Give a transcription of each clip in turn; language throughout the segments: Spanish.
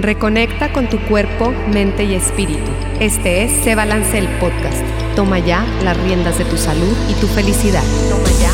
Reconecta con tu cuerpo, mente y espíritu. Este es Se Balance el Podcast. Toma ya las riendas de tu salud y tu felicidad. Toma ya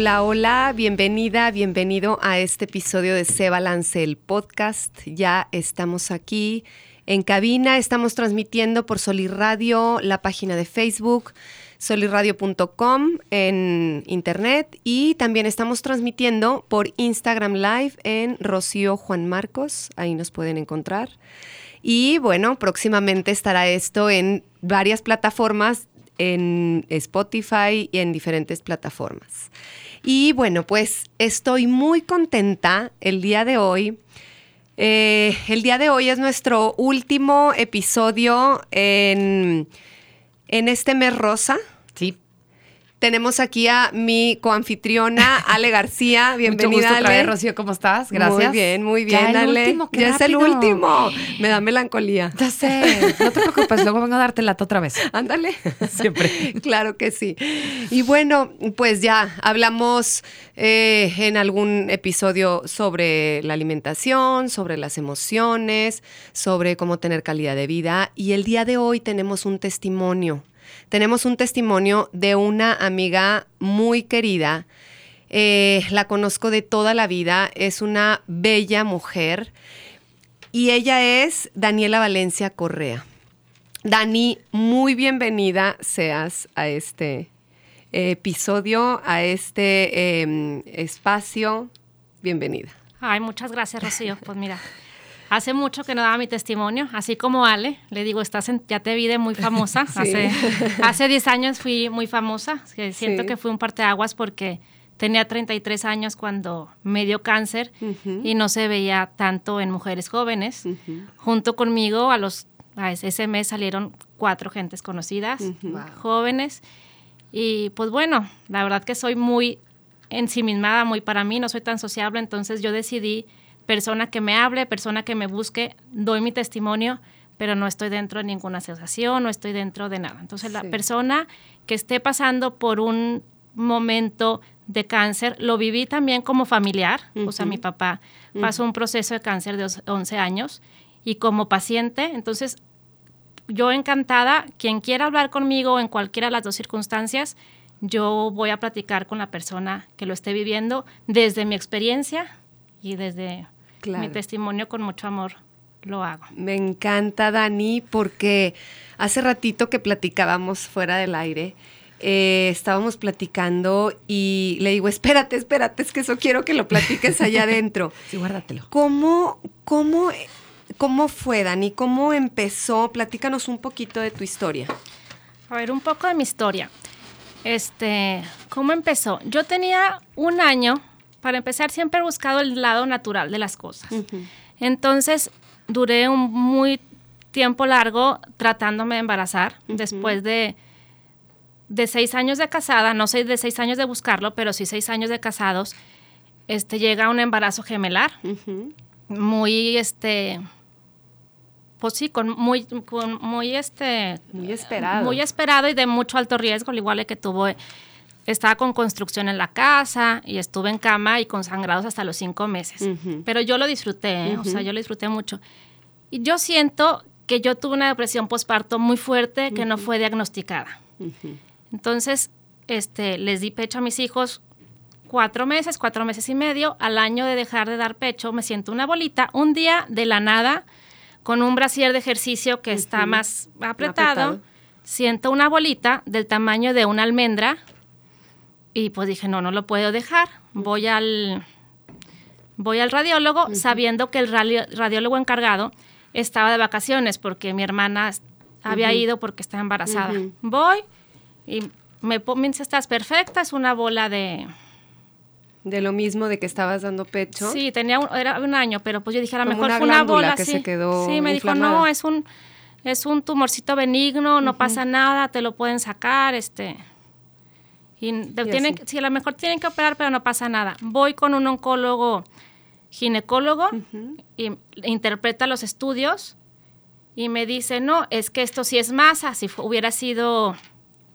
Hola, hola, bienvenida, bienvenido a este episodio de Se Balance el Podcast. Ya estamos aquí en cabina, estamos transmitiendo por Solirradio, la página de Facebook, solirradio.com en internet y también estamos transmitiendo por Instagram Live en Rocío Juan Marcos, ahí nos pueden encontrar. Y bueno, próximamente estará esto en varias plataformas en Spotify y en diferentes plataformas. Y bueno, pues estoy muy contenta el día de hoy. Eh, el día de hoy es nuestro último episodio en, en este mes rosa. Sí. Tenemos aquí a mi coanfitriona, Ale García. Bienvenida, Mucho gusto otra Ale. vez, Rocío, ¿cómo estás? Gracias. Muy bien, muy bien, Ya el Ale. último, qué ya es el último. Me da melancolía. Ya sé, no te preocupes, luego vengo a darte lata otra vez. Ándale. Siempre. claro que sí. Y bueno, pues ya hablamos eh, en algún episodio sobre la alimentación, sobre las emociones, sobre cómo tener calidad de vida. Y el día de hoy tenemos un testimonio. Tenemos un testimonio de una amiga muy querida. Eh, la conozco de toda la vida. Es una bella mujer. Y ella es Daniela Valencia Correa. Dani, muy bienvenida seas a este episodio, a este eh, espacio. Bienvenida. Ay, muchas gracias, Rocío. Pues mira, hace mucho que no daba mi testimonio, así como Ale, le digo, estás en, ya te vi de muy famosa. Sí. Hace, hace 10 años fui muy famosa, siento Sí. que fui un parteaguas porque tenía 33 años cuando me dio cáncer y no se veía tanto en mujeres jóvenes. Junto conmigo, a los a ese mes salieron cuatro gentes conocidas, jóvenes. Y pues bueno, la verdad que soy muy ensimismada, muy para mí, no soy tan sociable, entonces yo decidí, persona que me hable, persona que me busque, doy mi testimonio, pero no estoy dentro de ninguna asociación, no estoy dentro de nada. Entonces Sí. la persona que esté pasando por un momento de cáncer, lo viví también como familiar, o sea, mi papá pasó un proceso de cáncer de os- 11 años y como paciente, entonces yo encantada, quien quiera hablar conmigo en cualquiera de las dos circunstancias, yo voy a platicar con la persona que lo esté viviendo desde mi experiencia y desde Claro. mi testimonio con mucho amor lo hago. Me encanta, Dani, porque hace ratito que platicábamos fuera del aire, eh, estábamos platicando y le digo, espérate, espérate, es que eso quiero que lo platiques allá adentro. Sí, guárdatelo. ¿Cómo, cómo, ¿Cómo fue, Dani? ¿Cómo empezó? Platícanos un poquito de tu historia. A ver, un poco de mi historia. Este, ¿cómo empezó? Yo tenía un año, para empezar, siempre he buscado el lado natural de las cosas. Entonces, duré un muy tiempo largo tratándome de embarazar. Después de, de seis años de casada, no sé de seis años de buscarlo, pero sí seis años de casados, este, llega un embarazo gemelar muy, este, pues sí, con muy, con muy, este, Muy esperado. muy esperado y de mucho alto riesgo, al igual que tuvo, estaba con construcción en la casa y estuve en cama y con sangrados hasta los cinco meses. Pero yo lo disfruté, ¿eh? o sea, yo lo disfruté mucho. Y yo siento que yo tuve una depresión postparto muy fuerte que no fue diagnosticada. Entonces, este, les di pecho a mis hijos cuatro meses, cuatro meses y medio. Al año de dejar de dar pecho, me siento una bolita. Un día, de la nada, con un brasier de ejercicio que está más apretado, Apretado. siento una bolita del tamaño de una almendra. Y pues dije, no, no lo puedo dejar. Voy al, voy al radiólogo sabiendo que el radio- radiólogo encargado estaba de vacaciones porque mi hermana había ido porque estaba embarazada. Voy y me, me dice, estás perfecta, es una bola de... De lo mismo de que estabas dando pecho. Sí, tenía un, era un año, pero pues yo dije, a lo mejor una fue una bola que sí. se quedó Sí, me dijo, no, es un, es un tumorcito benigno, no pasa nada, te lo pueden sacar, este... Y, tienen, a lo mejor tienen que operar, pero no pasa nada. Voy con un oncólogo ginecólogo y interpreta los estudios y me dice, no, es que esto sí es masa, si hubiera sido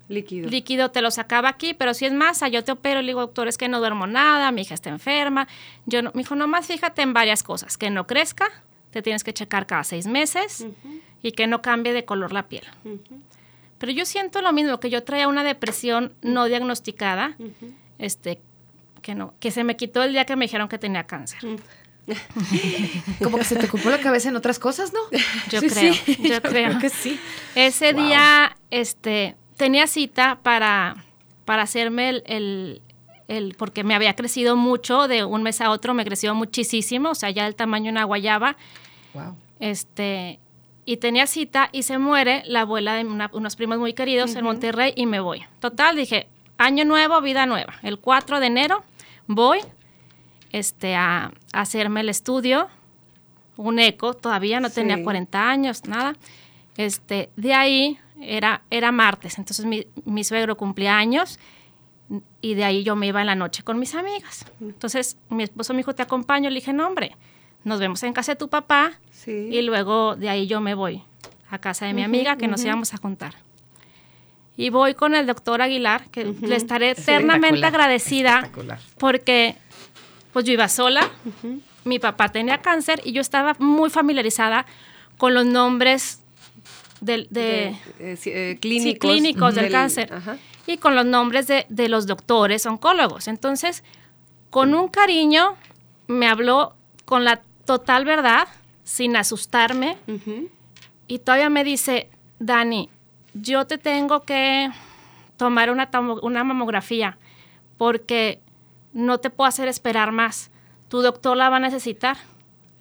Líquido. líquido te lo sacaba aquí, pero si es masa, yo te opero. Le digo, doctor, es que no duermo nada, mi hija está enferma. Yo no, me dijo, nomás fíjate en varias cosas, que no crezca, te tienes que checar cada seis meses y que no cambie de color la piel. Pero yo siento lo mismo, que yo traía una depresión no diagnosticada, este, que no, que se me quitó el día que me dijeron que tenía cáncer. Como que se te ocupó la cabeza en otras cosas, ¿no? Yo Sí, creo, sí, yo creo. que sí. Ese Wow. día, este, tenía cita para, para hacerme el, el- el- porque me había crecido mucho, de un mes a otro me creció muchísimo, o sea, ya el tamaño de una guayaba, Wow. este, y tenía cita y se muere la abuela de una- unos primos muy queridos en Monterrey y me voy. Total, dije, año nuevo, vida nueva. El 4 de enero voy este, a, a hacerme el estudio, un eco, todavía no tenía Sí. 40 años, nada. Este, de ahí era, era martes, entonces mi, mi suegro cumplía años y de ahí yo me iba en la noche con mis amigas. Entonces mi esposo me dijo, te acompaño, le dije, no hombre, nos vemos en casa de tu papá Sí. y luego de ahí yo me voy a casa de mi amiga que nos íbamos a juntar. Y voy con el doctor Aguilar, que le estaré eternamente Espectacular, agradecida espectacular. porque pues yo iba sola, mi papá tenía cáncer y yo estaba muy familiarizada con los nombres de, eh, eh, sí, clínicos, del, cáncer Ajá. y con los nombres de, de los doctores oncólogos. Entonces, con un cariño, me habló con la total verdad, sin asustarme, y todavía me dice, Dani, yo te tengo que tomar una, mamografía porque no te puedo hacer esperar más. Tu doctor la va a necesitar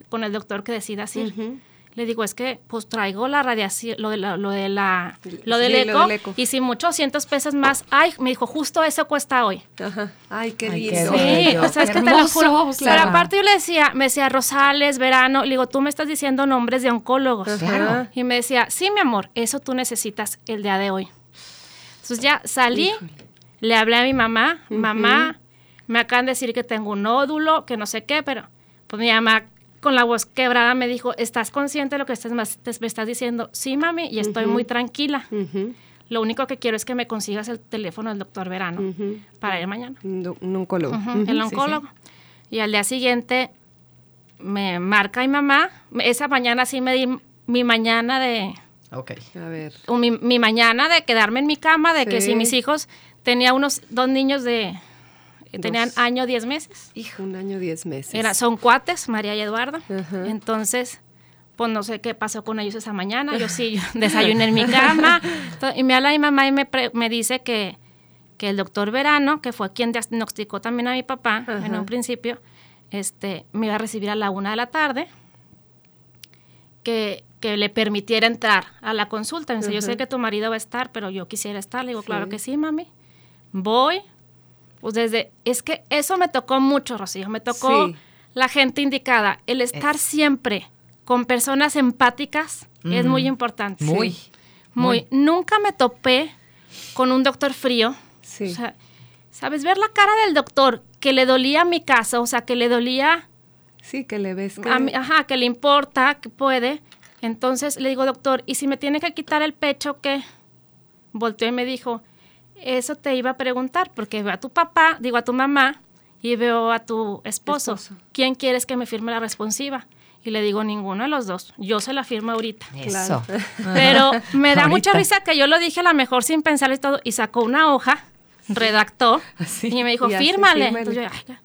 con el doctor que decidas ir. Le digo, es que pues traigo la radiación, lo de la, lo de la, lo del, Sí, lo eco, del eco. y si mucho, 200 pesos más. Ay, me dijo, justo eso cuesta hoy. Ajá. Ay, qué lindo. Sí, bello, o sea, es que te lo juro. claro. Pero aparte yo le decía, me decía Rosales, Verano, le digo, tú me estás diciendo nombres de oncólogos. Claro. Y me decía, sí, mi amor, eso tú necesitas el día de hoy. Entonces ya salí, le hablé a mi mamá, mamá, me acaban de decir que tengo un nódulo, que no sé qué, pero pues mi mamá con la voz quebrada me dijo, ¿estás consciente de lo que estás, me estás diciendo? Sí, mami, y estoy muy tranquila. Lo único que quiero es que me consigas el teléfono del doctor Verano para ir mañana. Un, oncólogo. El sí, sí. oncólogo. Y al día siguiente me marca mi mamá. Esa mañana sí me di mi mañana de Ok. A ver. o mi, mi mañana de quedarme en mi cama, de que si mis hijos tenía unos dos niños de tenían Dos. año 10 meses. Hijo, un año, diez meses. Era, son cuates, María y Eduardo. Ajá. Entonces, pues no sé qué pasó con ellos esa mañana. Yo sí yo desayuné en mi cama. Y me habla mi mamá y me, pre- me dice que, que el doctor Verano, que fue quien diagnosticó también a mi papá en Ajá. un principio, este, me iba a recibir a la una de la tarde, que, que le permitiera entrar a la consulta. Me dice, yo sé que tu marido va a estar, pero yo quisiera estar. Le digo, claro que sí, mami. Voy. Pues desde, es que eso me tocó mucho, Rocío. Me tocó Sí. la gente indicada. El estar Es- siempre con personas empáticas es muy importante. Muy. Muy. Nunca me topé con un doctor frío. Sí. O sea, ¿sabes? Ver la cara del doctor que le dolía mi caso, o sea, que le dolía sí, que le ves que... a mí- ajá, que le importa, que puede. Entonces le digo, doctor, ¿y si me tiene que quitar el pecho, qué? Volteó y me dijo, eso te iba a preguntar, porque veo a tu papá, digo a tu mamá, y veo a tu esposo. Esposo. ¿Quién quieres que me firme la responsiva? Y le digo, ninguno de los dos. Yo se la firmo ahorita. Eso. Pero me da mucha risa que yo lo dije a lo mejor sin pensar y todo, y sacó una hoja, redactó, y me dijo, Y fírmale. Entonces yo, "Ay, ya".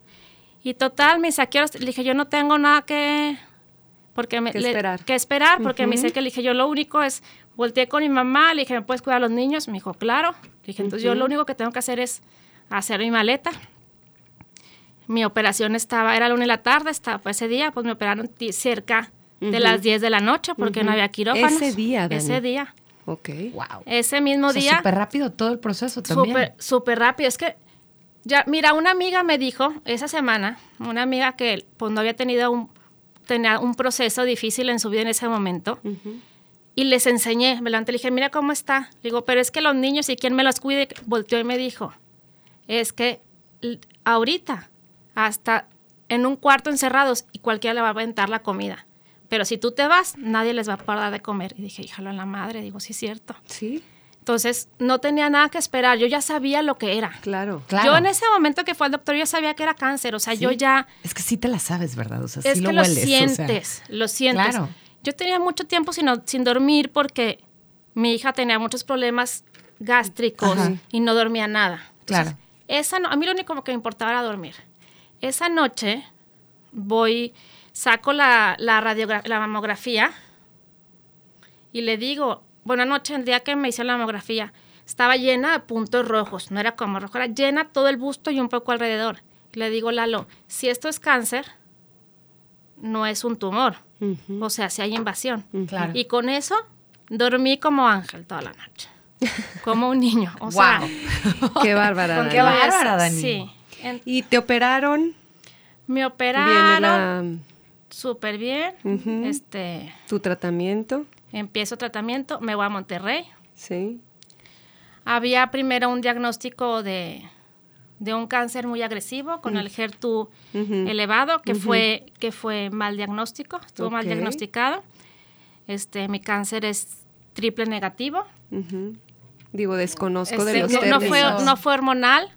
y total, me saqué, le dije, yo no tengo nada que, porque me, Que le- esperar. que esperar, porque me dice que le dije, yo lo único es, volteé con mi mamá, le dije, ¿me puedes cuidar a los niños? Me dijo, claro. Le dije, entonces yo lo único que tengo que hacer es hacer mi maleta. Mi operación estaba, era la una de la tarde, estaba, pues ese día, pues me operaron cerca de las 10 de la noche porque no había quirófanos. Ese día, Dani. Ese día. Ok. Wow. Ese mismo O sea, día. súper rápido todo el proceso también. Súper, súper rápido. Es que, ya, mira, una amiga me dijo esa semana, una amiga que pues no había tenido un, tenía un proceso difícil en su vida en ese momento, Ujú. Y les enseñé, me levanté, le dije, mira cómo está. Le digo, pero es que los niños y quién me los cuide, volteó y me dijo, es que ahorita, hasta en un cuarto encerrados y cualquiera le va a aventar la comida. Pero si tú te vas, nadie les va a poder dar de comer. Y dije, híjalo a la madre, digo, sí es cierto. Sí, Entonces, no tenía nada que esperar, yo ya sabía lo que era. claro. Claro. Yo en ese momento que fue al doctor, yo sabía que era cáncer, o sea, yo Sí. ya... Es que sí te la sabes, ¿verdad? O sea, es sí que lo lo hueles. o sea. sientes, lo sientes. Claro. Yo tenía mucho tiempo sin, sin dormir porque mi hija tenía muchos problemas gástricos Ajá. y no dormía nada. Claro. Esa no, a mí lo único que me importaba era dormir. Esa noche voy, saco la, la, radiogra- la mamografía y le digo, buenas noches, el día que me hice la mamografía estaba llena de puntos rojos, no era como rojo, era llena todo el busto y un poco alrededor. Le digo, Lalo, si esto es cáncer, no es un tumor, O sea, si hay invasión. Claro. Y con eso dormí como ángel toda la noche, como un niño. O sea, Wow. Qué bárbara. Qué Dani. eso, bárbara, Dani. Sí. En- Y te operaron, me operaron la- súper bien. Ujú. Este, tu tratamiento, empiezo tratamiento, me voy a Monterrey. sí. Había primero un diagnóstico de, de un cáncer muy agresivo con el HER2 Ujú. elevado, que, fue, que fue mal diagnóstico, estuvo mal diagnosticado. Este, mi cáncer es triple negativo. Digo, desconozco de Este, los no, no fue, términos. no fue hormonal.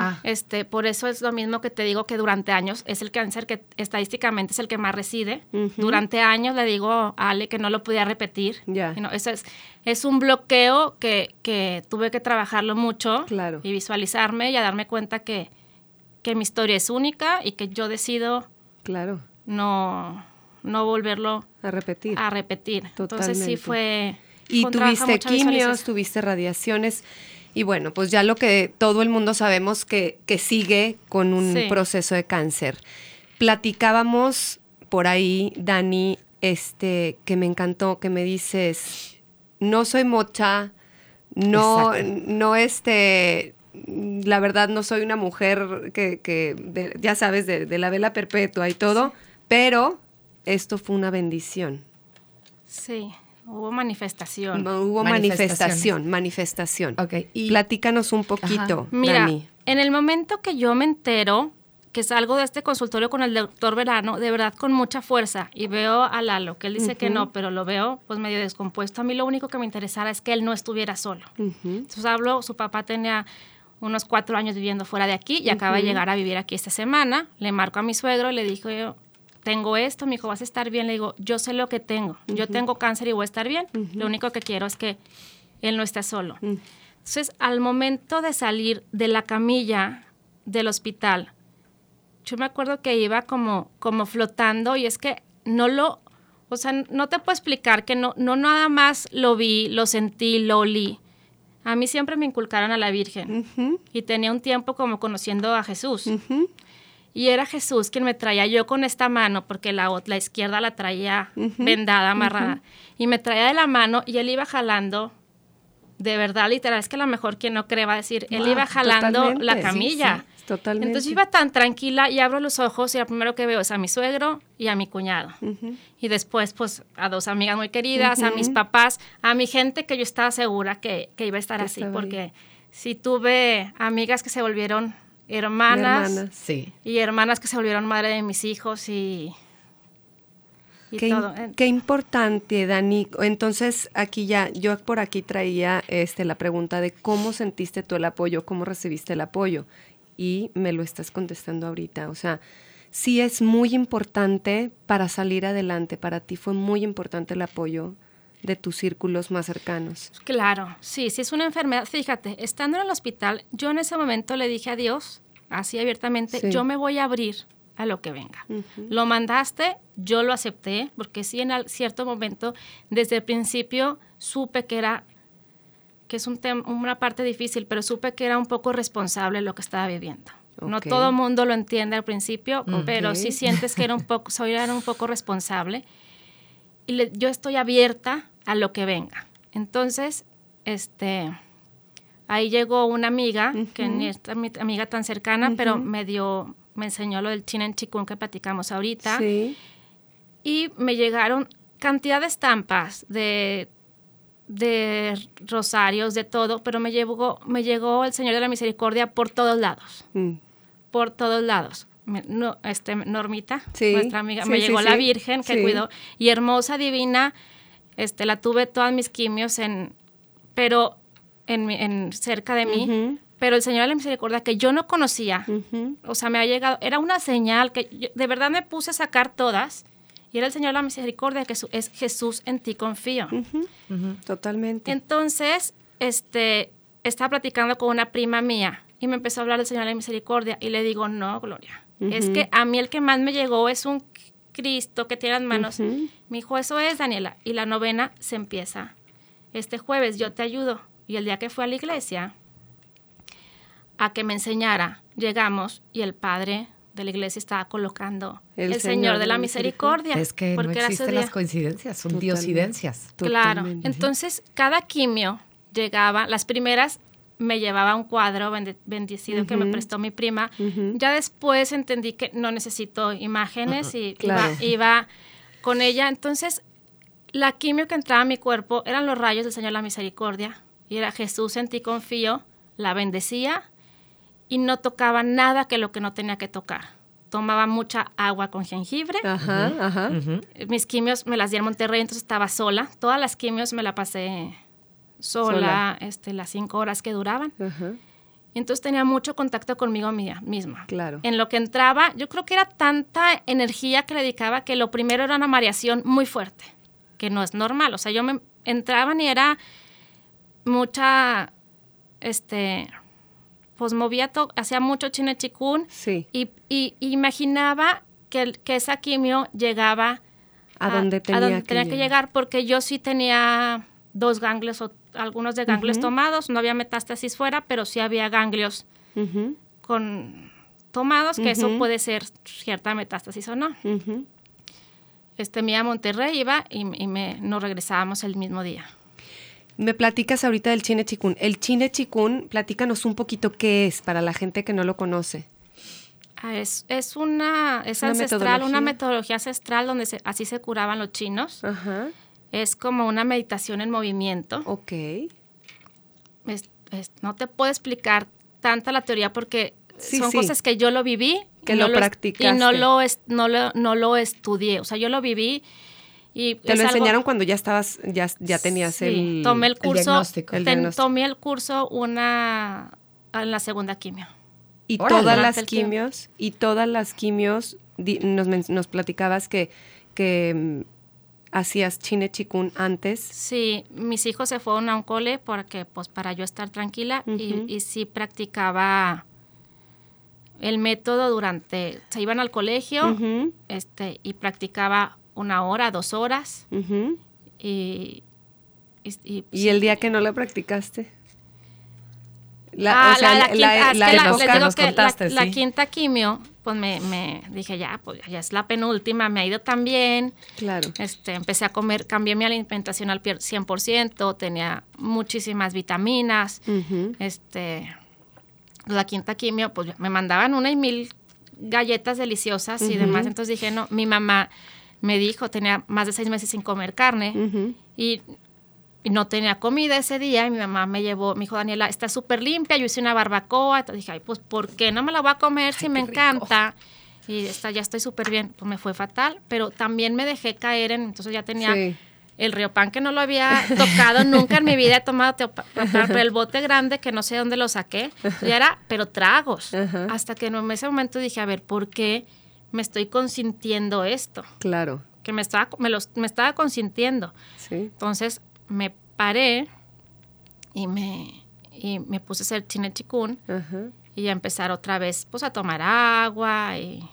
Ah, Este, por eso es lo mismo que te digo que durante años es el cáncer que estadísticamente es el que más reside. Durante años le digo a Ale que no lo podía repetir. Ya. Y no, eso es, es un bloqueo que, que tuve que trabajarlo mucho Claro. y visualizarme y a darme cuenta que, que mi historia es única y que yo decido Claro, no, no volverlo a repetir. a repetir. Entonces sí fue... Y tuviste quimios, tuviste radiaciones. Y bueno, pues ya lo que todo el mundo sabemos que, que sigue con un Sí. proceso de cáncer. Platicábamos por ahí, Dani, este, que me encantó, que me dices, no soy mocha, no, Exacto. no este, la verdad no soy una mujer que, que de- ya sabes, de, de la vela perpetua y todo, pero esto fue una bendición. Sí, hubo manifestación. Hubo manifestación, manifestación. Ok, y- Platícanos un poquito, Mira, Dani. en el momento que yo me entero que salgo de este consultorio con el doctor Verano, de verdad con mucha fuerza, y veo a Lalo, que él dice que no, pero lo veo pues medio descompuesto. A mí lo único que me interesara es que él no estuviera solo. Ujú. Entonces hablo, su papá tenía unos cuatro años viviendo fuera de aquí y acaba de llegar a vivir aquí esta semana. Le marco a mi suegro y le dijo yo, tengo esto, me dijo, vas a estar bien. Le digo, yo sé lo que tengo. Yo tengo cáncer y voy a estar bien. Lo único que quiero es que él no esté solo. Entonces, al momento de salir de la camilla del hospital, yo me acuerdo que iba como, como flotando y es que no lo, o sea, no te puedo explicar que no, no nada más lo vi, lo sentí, lo olí. A mí siempre me inculcaron a la Virgen y tenía un tiempo como conociendo a Jesús. Y era Jesús quien me traía yo con esta mano, porque la, la izquierda la traía vendada, amarrada. Y me traía de la mano y él iba jalando, de verdad, literal, es que a lo mejor quien no cree va a decir, él iba jalando totalmente, la sí, camilla. sí, totalmente. Entonces yo iba tan tranquila y abro los ojos y lo primero que veo es a mi suegro y a mi cuñado. Y después, pues, a dos amigas muy queridas, a mis papás, a mi gente que yo estaba segura que, que iba a estar Que así, estaba ahí. porque sí tuve amigas que se volvieron hermanas. Sí. y hermanas que se volvieron madre de mis hijos y, y Qué, todo. qué importante, Dani. Entonces, aquí ya, yo por aquí traía este, la pregunta de cómo sentiste tú el apoyo, cómo recibiste el apoyo. Y me lo estás contestando ahorita. O sea, sí es muy importante para salir adelante. Para ti fue muy importante el apoyo de tus círculos más cercanos. Claro, sí, si es una enfermedad, fíjate, estando en el hospital, yo en ese momento le dije a Dios, así abiertamente, Sí. yo me voy a abrir a lo que venga. Lo mandaste, yo lo acepté, porque sí en al- cierto momento, desde el principio, supe que era, que es un una parte difícil, pero supe que era un poco responsable lo que estaba viviendo. No todo el mundo lo entiende al principio, pero sí sientes que era un poco, soy era un poco responsable y le- yo estoy abierta a lo que venga. Entonces, este, ahí llegó una amiga, que ni es mi amiga tan cercana, pero me dio, me enseñó lo del chin en chikun que platicamos ahorita, Sí. y me llegaron cantidad de estampas de de rosarios, de todo, pero me llegó, me llegó el Señor de la Misericordia por todos lados, Mm. por todos lados. No, este, Normita, Sí, nuestra amiga, sí, me llegó la Virgen que cuidó, y hermosa, divina, este, la tuve todas mis quimios en, pero en, cerca de mí, pero el Señor de la Misericordia que yo no conocía, o sea, me ha llegado, era una señal que yo- de verdad me puse a sacar todas, y era el Señor de la Misericordia, que su- es Jesús en ti confío. Totalmente. Entonces, este, estaba platicando con una prima mía y me empezó a hablar del Señor de la Misericordia y le digo, no, Gloria, es que a mí el que más me llegó es un Cristo que tiene las manos. Me dijo, eso es, Daniela. Y la novena se empieza este jueves, yo te ayudo. Y el día que fui a la iglesia a que me enseñara, llegamos y el padre de la iglesia estaba colocando el, Señor, de la Misericordia. Es que no porque existen las coincidencias, son Totalmente. diosidencias. Claro. Entonces, cada quimio llegaba, las primeras me llevaba un cuadro bende- bendecido que me prestó mi prima. Ya después entendí que no necesito imágenes y Claro. iba, iba con ella. Entonces, la quimio que entraba a mi cuerpo eran los rayos del Señor la Misericordia. Y era Jesús en ti confío, la bendecía y no tocaba nada que lo que no tenía que tocar. Tomaba mucha agua con jengibre. Ajá, ajá. Ujú. Mis quimios me las di en Monterrey, entonces estaba sola. Todas las quimios me la pasé sola, Sola. Este, las cinco horas que duraban. Ajá. Y entonces tenía mucho contacto conmigo misma. Claro. En lo que entraba, yo creo que era tanta energía que le dedicaba que lo primero era una mareación muy fuerte, que no es normal. O sea, yo me entraban y era mucha, este, pues movía, hacía mucho chinechicún Sí. y, y- y imaginaba que, que esa quimio llegaba A donde tenía donde que tenía que llegar. llegar, porque yo sí tenía dos ganglios, o algunos de ganglios tomados, no había metástasis fuera, pero sí había ganglios Ujú, con tomados, que eso Ujú. puede ser cierta metástasis o no. Este, me iba a Monterrey, iba y, y me, nos regresábamos el mismo día. Me platicas ahorita del chine chikun. El chine chikun, platícanos un poquito qué es para la gente que no lo conoce. Ah, es, es una, es Una ancestral, metodología. una metodología ancestral donde se- así se curaban los chinos. Ajá. Es como una meditación en movimiento. Ok. es- es- no te puedo explicar tanta la teoría porque Sí, son sí. cosas que yo lo viví. Que lo practicaste. Y no lo, es- no, lo, no lo estudié. O sea, yo lo viví y... Te lo algo- enseñaron cuando ya estabas, ya, ya tenías Sí, el... tomé el el curso. diagnóstico. El ten- diagnóstico. tomé el curso una en la segunda quimio. Y Órale. todas las quimios, y todas las quimios, di- nos, nos platicabas que, que hacías chine chikun antes. Sí, mis hijos se fueron a un cole porque, pues, para yo estar tranquila y- y, sí practicaba el método durante, se iban al colegio este, y practicaba una hora, dos horas y... y- y- ¿Y sí. el día que no la practicaste? Ah, o sea, la, la quinta, la- que la la- nos la- la, quinta quimio, pues me, me dije, ya, pues ya es la penúltima, me ha ido tan bien. Claro. Este, empecé a comer, cambié mi alimentación al pier- 100%, tenía muchísimas vitaminas. Este, la quinta quimio, pues me mandaban una y mil galletas deliciosas y demás. Entonces dije, no, mi mamá me dijo, tenía más de seis meses sin comer carne y no tenía comida ese día. Y mi mamá me llevó, me dijo, Daniela, está súper limpia. Yo hice una barbacoa. Entonces dije, ay, pues, ¿por qué no me la voy a comer si me rico. encanta? Y está, ya estoy súper bien. Pues me fue fatal, pero también me dejé caer en, entonces ya tenía Sí. el Riopan que no lo había tocado nunca en mi vida. He tomado pero el bote grande que no sé dónde lo saqué, ya era, pero tragos. Hasta que en ese momento dije, a ver, ¿por qué me estoy consintiendo esto? Claro. Que me estaba, me los, me estaba consintiendo. Sí. Entonces me paré y me, y me puse a hacer chine chikun y a empezar otra vez pues a tomar agua y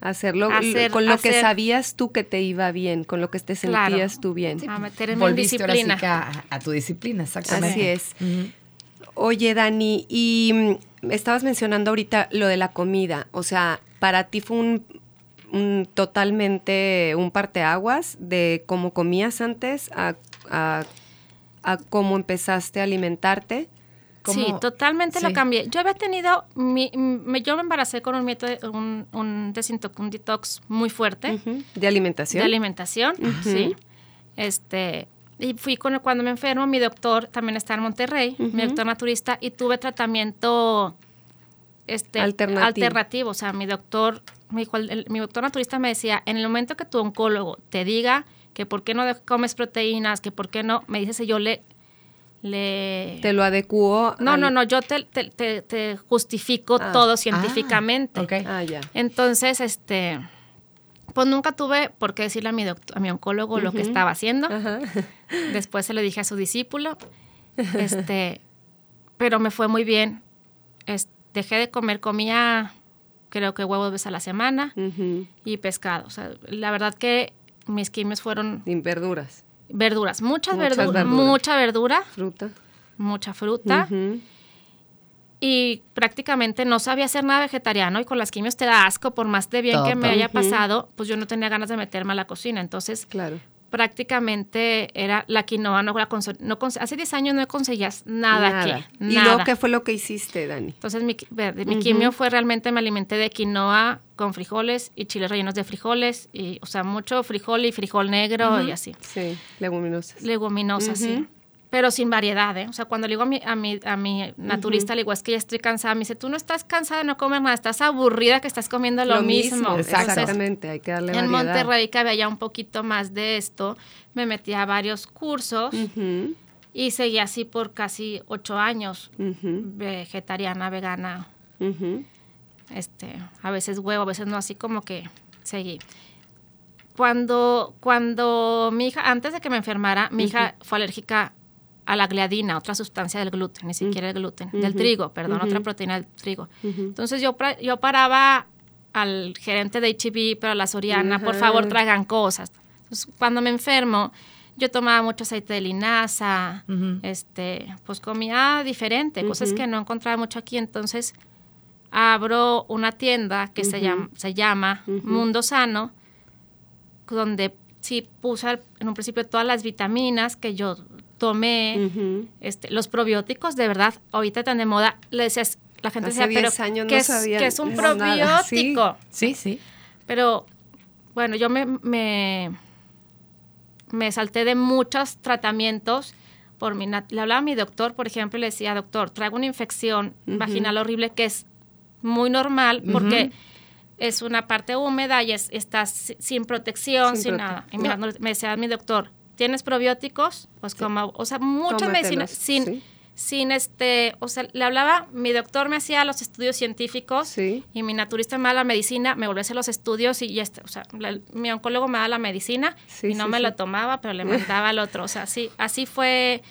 Hacerlo Hacer- con lo que sabías tú que te iba bien, con lo que te sentías Claro. tú bien. a meterme en Volviste ahora sí disciplina. que a, a tu disciplina, exactamente. Así es. Oye, Dani, y mm, estabas mencionando ahorita lo de la comida. O sea, para ti fue un, un totalmente un parteaguas de cómo comías antes a, a- a cómo empezaste a alimentarte. Sí, totalmente Sí. lo cambié. Yo había tenido, mi- me- yo me embaracé con un método, un, un, desinto- un detox muy fuerte. De alimentación. de alimentación, sí. Este, Y fui con cuando me enfermo, mi doctor también está en Monterrey, mi doctor naturista, y tuve tratamiento este, Alternativo. alternativo. O sea, mi doctor, el- mi doctor naturista me decía, en el momento que tu oncólogo te diga que por qué no comes proteínas, que por qué no, me dice si yo le... le Te lo adecuó. no, al- no, no, yo te, te- te- te justifico Ah. todo científicamente. ok. Ah, ya. Entonces, este, pues nunca tuve por qué decirle a mi, doct- a mi oncólogo lo que estaba haciendo. Ajá. Después se lo dije a su discípulo. Este, pero me fue muy bien. Dejé de comer, comía creo que huevos veces a la semana Ujú. y pescado. O sea, la verdad que mis quimios fueron Sin verduras, verduras, muchas, Muchas verdu- verduras. mucha verdura, fruta. mucha fruta. Y prácticamente no sabía hacer nada vegetariano y con las quimios te da asco, por más de bien que me haya pasado, pues yo no tenía ganas de meterme a la cocina. Entonces, Claro. Prácticamente era la quinoa, no la no hace 10 años no conseguías nada, aquí, ¿Y nada. luego qué fue lo que hiciste, Dani? Entonces mi, quimio fue realmente me alimenté de quinoa con frijoles y chiles rellenos de frijoles y o sea, mucho frijol y frijol negro y así. Sí, leguminosas. Leguminosas, sí. Pero sin variedad, ¿eh? O sea, cuando le digo a mi, a mi, a mi naturista, le digo, es que ya estoy cansada. Me dice, tú no estás cansada de no comer nada, estás aburrida que estás comiendo lo, mismo. Exactamente, hay que darle en variedad. Monterrey, que había ya un poquito más de esto, me metí a varios cursos y seguí así por casi ocho años, vegetariana, vegana, este, a veces huevo, a veces no, así como que seguí. Cuando, cuando mi hija, antes de que me enfermara, mi hija fue alérgica a la gliadina, otra sustancia del gluten, ni siquiera el gluten, del trigo, perdón, otra proteína del trigo. Entonces yo, yo paraba al gerente de HB, pero a la Soriana, por favor traigan cosas. Entonces, cuando me enfermo, yo tomaba mucho aceite de linaza, este, pues comía diferente, cosas que no encontraba mucho aquí. Entonces abro una tienda que se, llama, se llama. Mundo Sano, donde sí puse en un principio todas las vitaminas que yo tomé, este, los probióticos, de verdad, ahorita tan de moda, le decías, la gente Hace decía, pero 10 años no ¿qué, es, sabían qué es un no, nada, sí. probiótico? Sí, sí. Pero bueno, yo me, me, me salté de muchos tratamientos. Por mi, le hablaba a mi doctor, por ejemplo, y le decía, doctor, traigo una infección vaginal horrible que es muy normal porque es una parte húmeda y es, estás si- sin protección, Sin sin, prote- nada. Y no, me decía mi doctor, ¿tienes probióticos? Pues como, o sea, muchas medicinas sin, sí. sin este, o sea, le hablaba, mi doctor me hacía los estudios científicos Sí. y mi naturista me da la medicina, me volvió a hacer los estudios y ya está. O sea, la- mi oncólogo me da la medicina Sí, y no sí, me sí. lo tomaba, pero le mandaba al otro. O sea, así, así fue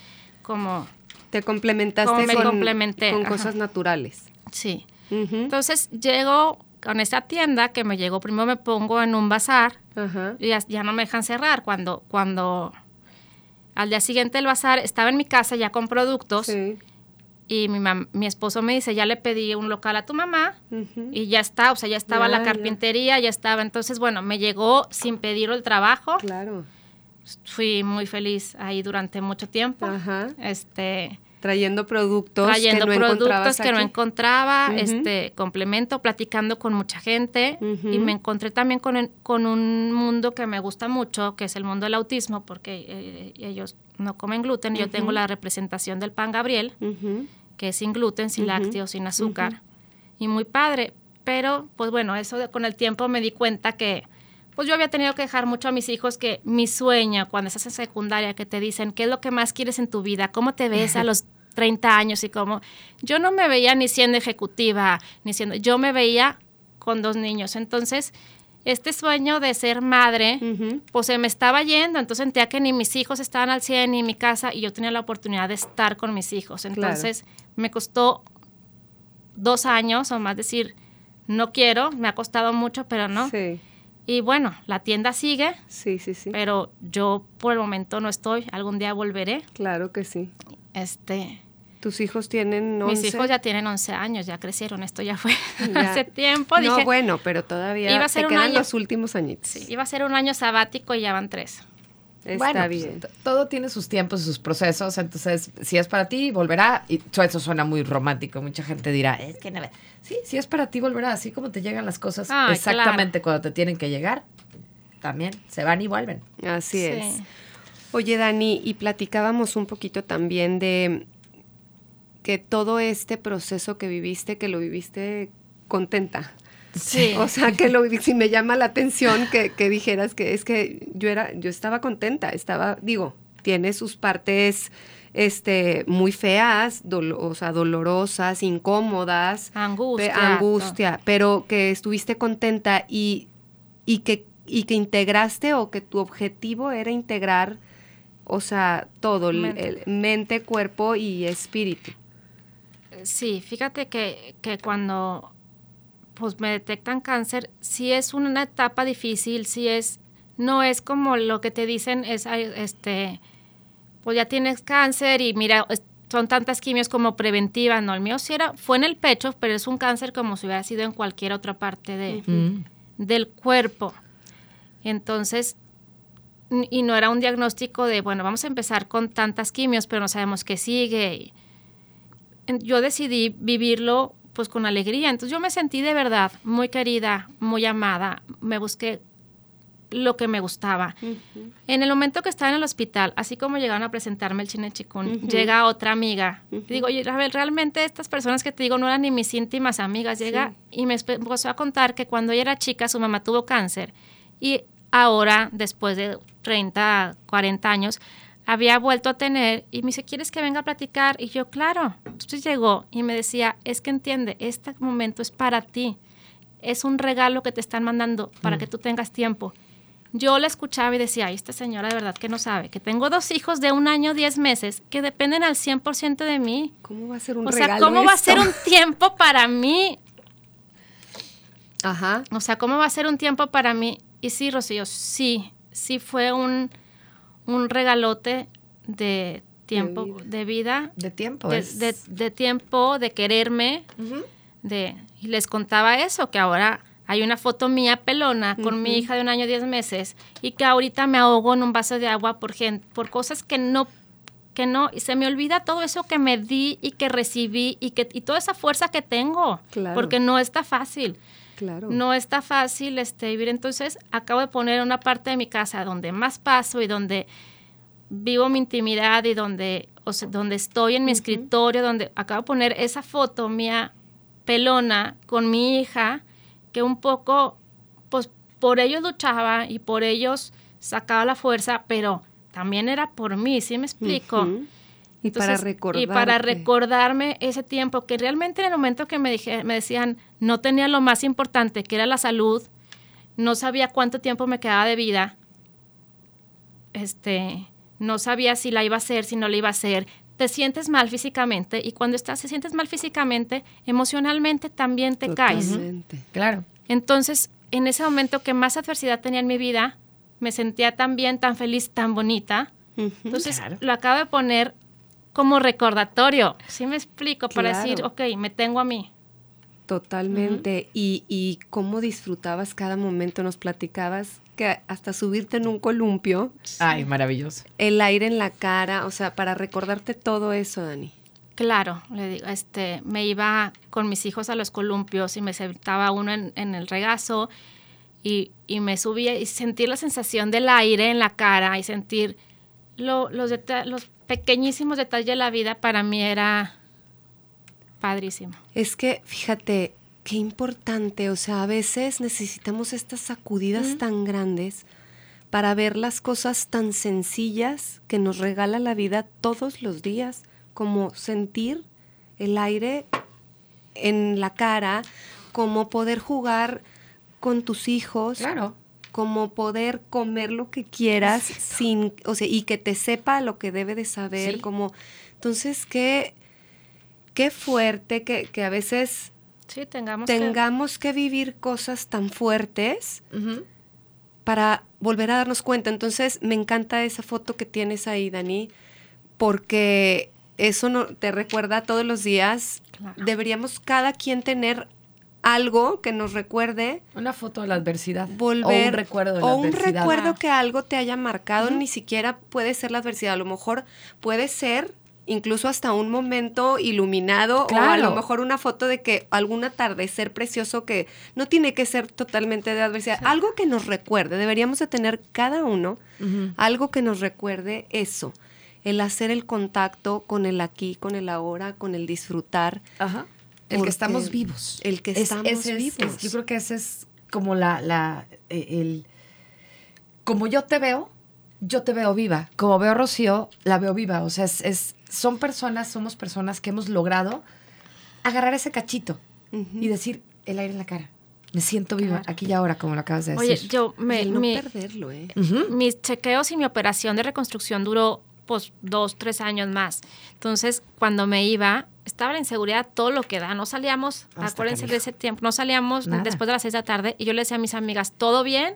como, Te complementaste Como me con, complementé, con ajá. cosas naturales. sí. Ujú. Entonces llego con esa tienda que me llegó, primero me pongo en un bazar Ajá. y ya, ya no me dejan cerrar. Cuando, cuando al día siguiente el bazar estaba en mi casa ya con productos Sí. y mi, mam- mi esposo me dice, ya le pedí un local a tu mamá y ya está, o sea, ya estaba Ya, la carpintería, ya estaba. Entonces, bueno, me llegó sin pedir el trabajo. Claro. Fui muy feliz ahí durante mucho tiempo. Ajá. Este, Trayendo productos trayendo que no productos encontrabas que no encontraba, este, complemento, platicando con mucha gente y me encontré también con, con un mundo que me gusta mucho, que es el mundo del autismo, porque eh, ellos no comen gluten. Yo tengo la representación del pan Gabriel, que es sin gluten, sin lácteos, sin azúcar. Y muy padre. Pero, pues bueno, eso de- con el tiempo me di cuenta que, pues yo había tenido que dejar mucho a mis hijos que mi sueño, cuando estás en secundaria, que te dicen, ¿qué es lo que más quieres en tu vida? ¿Cómo te ves a los 30 años? Y cómo, yo no me veía ni siendo ejecutiva, ni siendo, yo me veía con dos niños. Entonces, este sueño de ser madre, pues se me estaba yendo, entonces sentía que ni mis hijos estaban al 100 ni mi casa y yo tenía la oportunidad de estar con mis hijos. Entonces me costó dos años o más decir, no quiero, me ha costado mucho, pero no. Sí. Y bueno, la tienda sigue, Sí, sí, sí. pero yo por el momento no estoy, algún día volveré. Claro que sí. Este, Tus hijos tienen 11. mis hijos ya tienen 11 años, ya crecieron, esto ya fue Ya. hace tiempo. No, bueno, pero todavía Iba a ser te un quedan año. los últimos añitos. sí, iba a ser un año sabático y ya van tres. Está bueno, pues, bien. todo tiene sus tiempos y sus procesos, entonces si es para ti, volverá. Y eso suena muy romántico, mucha gente dirá, es que no ve-". Sí, si es para ti, volverá, así como te llegan las cosas Ay, exactamente cuando te tienen que llegar, también se van y vuelven. Así Sí. es. Oye, Dani, y platicábamos un poquito también de que todo este proceso que viviste, que lo viviste contenta. Sí. O sea, que lo si me llama la atención que, que dijeras que es que yo era, yo estaba contenta, estaba, digo, tiene sus partes este, muy feas, dolo- o sea, dolorosas, incómodas, Angustia. pe- angustia, pero que estuviste contenta y, y, que, y que integraste o que tu objetivo era integrar, o sea, todo, el- Mente. el mente, cuerpo y espíritu. Sí, fíjate que, que cuando pues me detectan cáncer, sí es una etapa difícil, sí es, no es como lo que te dicen, es este, pues ya tienes cáncer y mira, son tantas quimios como preventivas, no, el mío sí era, fue en el pecho, pero es un cáncer como si hubiera sido en cualquier otra parte de, del cuerpo. Entonces, y no era un diagnóstico de, bueno, vamos a empezar con tantas quimios, pero no sabemos qué sigue. Yo decidí vivirlo pues con alegría. Entonces yo me sentí de verdad muy querida, muy amada. Me busqué lo que me gustaba. En el momento que estaba en el hospital, así como llegaron a presentarme el chine chikun, llega otra amiga. Y digo, oye, realmente estas personas que te digo no eran ni mis íntimas amigas. Llega y me empezó a contar que cuando ella era chica su mamá tuvo cáncer y ahora, después de 30, 40 años, había vuelto a tener y me dice, ¿quieres que venga a platicar? Y yo, claro. Entonces llegó y me decía, es que entiende, este momento es para ti. Es un regalo que te están mandando para que tú tengas tiempo. Yo la escuchaba y decía, ay, esta señora de verdad que no sabe, que tengo dos hijos de un año, diez meses, que dependen al 100% de mí. ¿Cómo va a ser un O sea, regalo ¿cómo va a ser un tiempo para mí? Ajá. O sea, ¿cómo va a ser un tiempo para mí? Y sí, Rocío, sí, sí fue un, un regalote de tiempo, vida. de vida, De tiempo. de, es- de- de tiempo, de quererme, de, y les contaba eso, que ahora hay una foto mía pelona con mi hija de un año diez meses y que ahorita me ahogo en un vaso de agua por, gen- por cosas que no que no, y se me olvida todo eso que me di y que recibí y que y toda esa fuerza que tengo, Claro. porque no está fácil. Claro. No está fácil este, vivir. Entonces, acabo de poner una parte de mi casa donde más paso y donde vivo mi intimidad y donde, o sea, donde estoy en mi escritorio, donde acabo de poner esa foto mía pelona con mi hija, que un poco, pues por ellos luchaba y por ellos sacaba la fuerza, pero también era por mí, ¿sí me explico? Y para Entonces, recordar. Y para recordarme ese tiempo, que realmente en el momento que me, dije, me decían, no tenía lo más importante, que era la salud, no sabía cuánto tiempo me quedaba de vida, este, no sabía si la iba a hacer, si no la iba a hacer. Te sientes mal físicamente y cuando estás, te sientes mal físicamente, emocionalmente también te caes. Totalmente. Claro. Entonces, en ese momento que más adversidad tenía en mi vida, me sentía tan bien, tan feliz, tan bonita. Entonces Claro. lo acabo de poner como recordatorio. ¿Sí me explico? Para Claro. decir, ok, me tengo a mí. Totalmente. y, y cómo disfrutabas cada momento. Nos platicabas que hasta subirte en un columpio, Ay, maravilloso. el aire en la cara, o sea, para recordarte todo eso, Dani. Claro, le digo, este, me iba con mis hijos a los columpios y me sentaba uno en, en el regazo y, y me subía y sentir la sensación del aire en la cara y sentir lo- los, los pequeñísimos detalles de la vida para mí era padrísimo. Es que, fíjate, qué importante, o sea, a veces necesitamos estas sacudidas tan grandes para ver las cosas tan sencillas que nos regala la vida todos los días, como sentir el aire en la cara, como poder jugar con tus hijos, Claro. Como poder comer lo que quieras sin, o sea, y que te sepa lo que debe de saber, Sí. como, entonces qué, qué fuerte que, que a veces Sí, tengamos que- tengamos que vivir cosas tan fuertes para volver a darnos cuenta. Entonces, me encanta esa foto que tienes ahí, Dani, porque eso no, te recuerda todos los días. Claro. Deberíamos cada quien tener algo que nos recuerde Una foto de la adversidad. volver O un recuerdo de la o un recuerdo que algo te haya marcado, ni siquiera puede ser la adversidad, a lo mejor puede ser incluso hasta un momento iluminado o a Claro. lo mejor una foto de que algún atardecer precioso que no tiene que ser totalmente de adversidad, algo que nos recuerde, deberíamos de tener cada uno algo que nos recuerde eso, el hacer el contacto con el aquí, con el ahora, con el disfrutar. Ajá. El que estamos vivos. el que Es- estamos es- vivos. es- yo creo que ese es como la, la, eh, el, como yo te veo, yo te veo viva. Como veo a Rocío, la veo viva. O sea, es, es- son personas, somos personas que hemos logrado agarrar ese cachito y decir el aire en la cara. Me siento viva aquí y ahora, como lo acabas de decir. Oye, yo me, no mi- perderlo, ¿eh? Mis chequeos y mi operación de reconstrucción duró pues dos, tres años más. Entonces, cuando me iba, estaba la inseguridad todo lo que da. No salíamos, Hasta acuérdense de ese tiempo, no salíamos Nada. después de las seis de la tarde y yo le decía a mis amigas, ¿todo bien?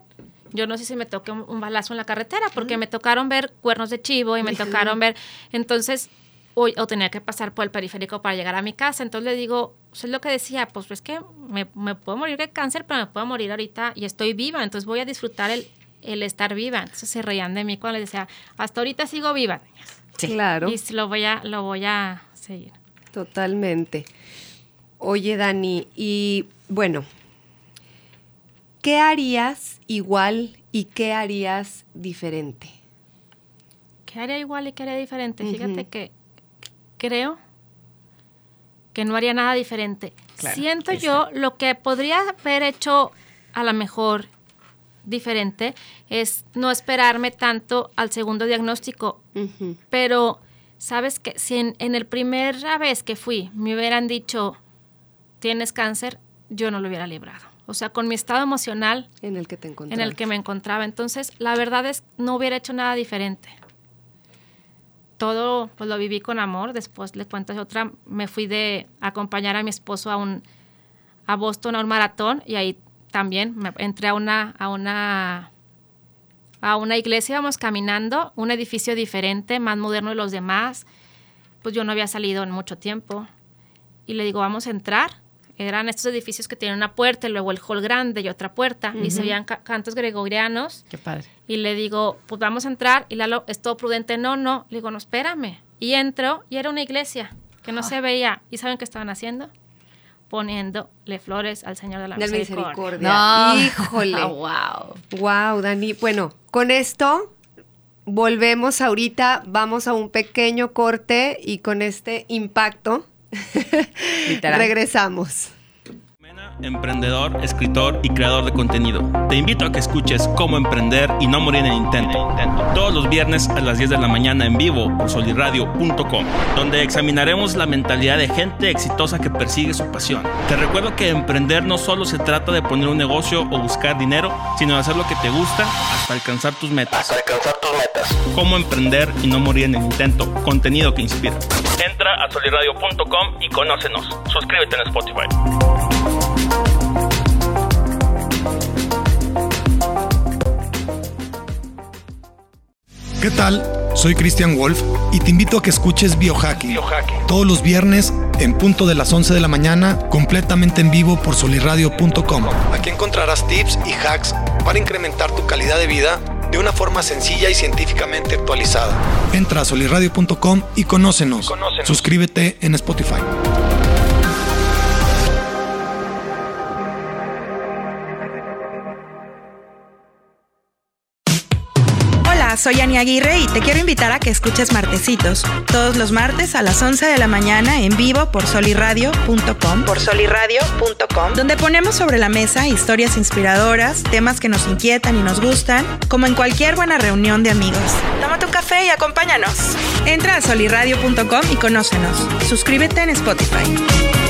Yo no sé si me toqué un, un balazo en la carretera porque me tocaron ver cuernos de chivo y me tocaron ver... Entonces, o, o tenía que pasar por el periférico para llegar a mi casa. Entonces le digo, eso es lo que decía, pues es que me, me puedo morir de cáncer, pero me puedo morir ahorita y estoy viva, entonces voy a disfrutar el, el estar viva. Entonces se reían de mí cuando les decía, hasta ahorita sigo viva, niñas. Claro. Y lo voy a, lo voy a seguir. Totalmente. Oye, Dani, y bueno, ¿qué harías igual y qué harías diferente? ¿Qué haría igual y qué haría diferente? Fíjate que creo que no haría nada diferente. Claro, Siento yo lo que podría haber hecho a lo mejor diferente es no esperarme tanto al segundo diagnóstico, pero sabes que si en, en el primera vez que fui me hubieran dicho tienes cáncer, yo no lo hubiera librado. O sea, con mi estado emocional En el que te en el que me encontraba. Entonces, la verdad es no hubiera hecho nada diferente. Todo pues lo viví con amor. Después le cuento otra, me fui de acompañar a mi esposo a un a Boston a un maratón y ahí también me entré a una a una a una iglesia, íbamos caminando, un edificio diferente, más moderno de los demás. Pues yo no había salido en mucho tiempo. Y le digo, vamos a entrar. Eran estos edificios que tienen una puerta y luego el hall grande y otra puerta. Y se veían ca- cantos gregorianos. Qué padre. Y le digo, pues vamos a entrar. Y Lalo, es todo prudente. No, no. Le digo, no, espérame. Y entro y era una iglesia que no se veía. ¿Y saben qué estaban haciendo? Poniéndole flores al Señor de la Del Misericordia. misericordia. No. Híjole. Wow. Wow, Dani. Bueno, con esto volvemos ahorita, vamos a un pequeño corte y con este impacto Literal. regresamos. Emprendedor, escritor y creador de contenido. Te invito a que escuches Cómo Emprender y No Morir en el Intento. Todos los viernes a las 10 de la mañana en vivo por solirradio.com, donde examinaremos la mentalidad de gente exitosa que persigue su pasión. Te recuerdo que emprender no solo se trata de poner un negocio o buscar dinero, sino de hacer lo que te gusta hasta alcanzar tus metas. alcanzar tus metas. Cómo emprender y no morir en el intento. Contenido que inspira. Entra a solirradio.com y conócenos. Suscríbete en Spotify. ¿Qué tal? Soy Christian Wolf y te invito a que escuches Biohacking Biohacking. todos los viernes en punto de las 11 de la mañana completamente en vivo por solirradio.com. Aquí encontrarás tips y hacks para incrementar tu calidad de vida de una forma sencilla y científicamente actualizada. Entra a solirradio.com y conócenos. Conócenos. Suscríbete en Spotify. Soy Ani Aguirre y te quiero invitar a que escuches Martecitos, todos los martes a las 11 de la mañana en vivo por soliradio.com, por soliradio.com, donde ponemos sobre la mesa historias inspiradoras, temas que nos inquietan y nos gustan, como en cualquier buena reunión de amigos. Tómate un café y acompáñanos. Entra a soliradio.com y conócenos. Suscríbete en Spotify.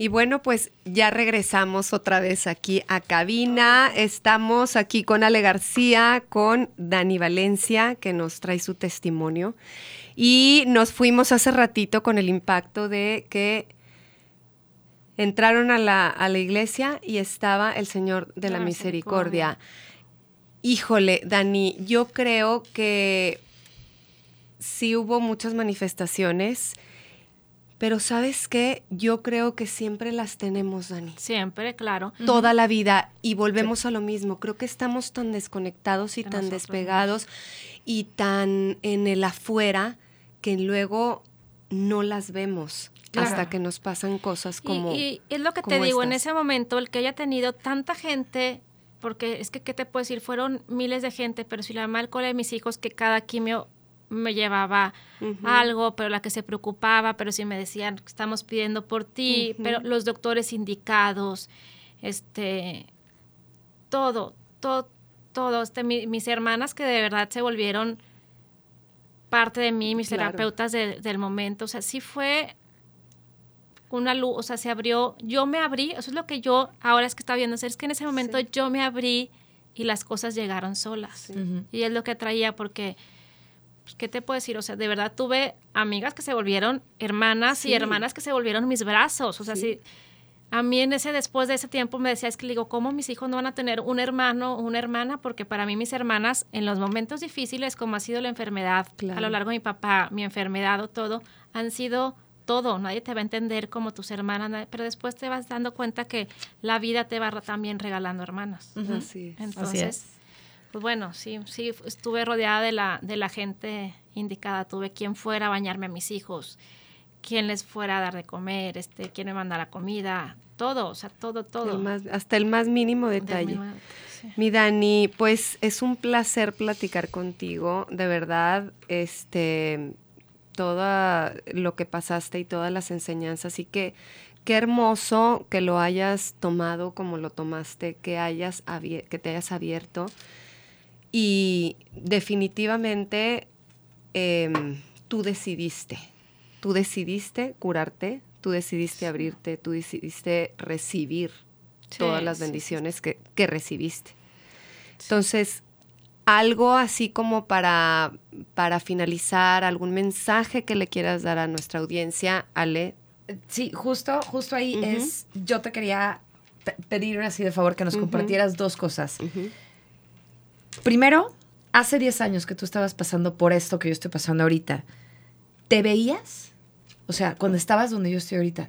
Y bueno, pues ya regresamos otra vez aquí a cabina. Estamos aquí con Ale García, con Dani Valencia, que nos trae su testimonio. Y nos fuimos hace ratito con el impacto de que entraron a la, a la iglesia y estaba el Señor de la, La misericordia. Híjole, Dani, yo creo que sí hubo muchas manifestaciones, pero ¿sabes qué? Yo creo que siempre las tenemos, Dani. Siempre, claro. Toda la vida y volvemos a lo mismo. Creo que estamos tan desconectados y De tan nosotros despegados y tan en el afuera que luego no las vemos Claro. hasta que nos pasan cosas como y, es lo que te digo, en ese momento, el que haya tenido tanta gente, porque es que, ¿qué te puedo decir? Fueron miles de gente, pero si la mamá del cole de mis hijos, que cada quimio me llevaba algo, pero la que se preocupaba, pero si me decían, estamos pidiendo por ti, pero los doctores indicados, este, todo, todo, todo, este, mi- mis hermanas que de verdad se volvieron parte de mí, mis Claro. terapeutas de- del momento, o sea, sí fue una luz, o sea, se abrió, yo me abrí, eso es lo que yo ahora es que estaba viendo, o sea, es que en ese momento Sí. yo me abrí y las cosas llegaron solas. Y es lo que traía porque, ¿qué te puedo decir? O sea, de verdad tuve amigas que se volvieron hermanas Sí. y hermanas que se volvieron mis brazos. O sea, Sí. sí. A mí en ese, después de ese tiempo me decía, es que le digo, ¿cómo mis hijos no van a tener un hermano o una hermana? Porque para mí mis hermanas, en los momentos difíciles, como ha sido la enfermedad, Claro. a lo largo de mi papá, mi enfermedad o todo, han sido todo. Nadie te va a entender como tus hermanas, pero después te vas dando cuenta que la vida te va también regalando hermanas. Así es. Entonces, es. Pues bueno, sí, sí, estuve rodeada de la, de la gente indicada. Tuve quien fuera a bañarme a mis hijos, quien les fuera a dar de comer, este, quien me mandara comida, todo, o sea, todo, todo. El más- hasta el más mínimo detalle. sí. Mi Dani, pues es un placer platicar contigo, de verdad, este, todo lo que pasaste y todas las enseñanzas y que qué hermoso que lo hayas tomado como lo tomaste, que hayas que te hayas abierto y definitivamente em, tú decidiste, tú decidiste curarte, tú decidiste abrirte, tú decidiste recibir Sí, todas las sí, bendiciones que, que recibiste. Entonces, algo así como para, para finalizar, algún mensaje que le quieras dar a nuestra audiencia, Ale. Sí, justo, justo ahí es, yo te quería pe- pedir así de favor que nos compartieras dos cosas. Primero, hace 10 años que tú estabas pasando por esto que yo estoy pasando ahorita, ¿te veías? O sea, cuando estabas donde yo estoy ahorita,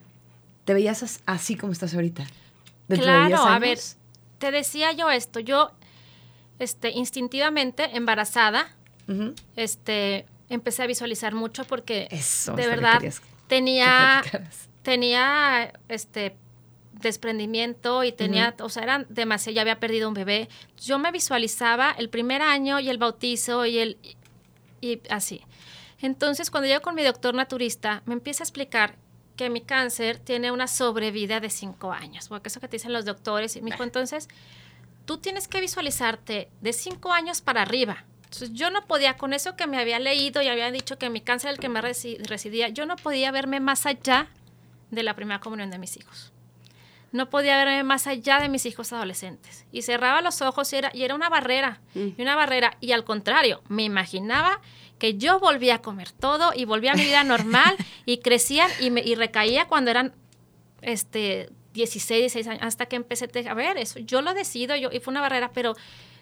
¿te veías as- así como estás ahorita? ¿Dentro de 10 Claro, a ver, te decía yo esto, yo este, instintivamente embarazada, este, empecé a visualizar mucho porque Eso. de verdad que tenía tenía este desprendimiento y tenía, o sea, eran demasiado, ya había perdido un bebé. Yo me visualizaba el primer año y el bautizo y el y así. Entonces, cuando llego con mi doctor naturista, me empieza a explicar que mi cáncer tiene una sobrevida de cinco años, porque eso que te dicen los doctores. Y me dijo, entonces, tú tienes que visualizarte de cinco años para arriba. Entonces, yo no podía, con eso que me había leído y habían dicho que mi cáncer era el que me resi- residía, yo no podía verme más allá de la primera comunión de mis hijos. No podía verme más allá de mis hijos adolescentes. Y cerraba los ojos y era, y era una barrera, y una barrera. Y al contrario, me imaginaba que yo volvía a comer todo y volvía a mi vida normal y crecían y, me, y recaía cuando eran este, 16, 16 años, hasta que empecé a ver eso. Yo lo decido, yo, y fue una barrera, pero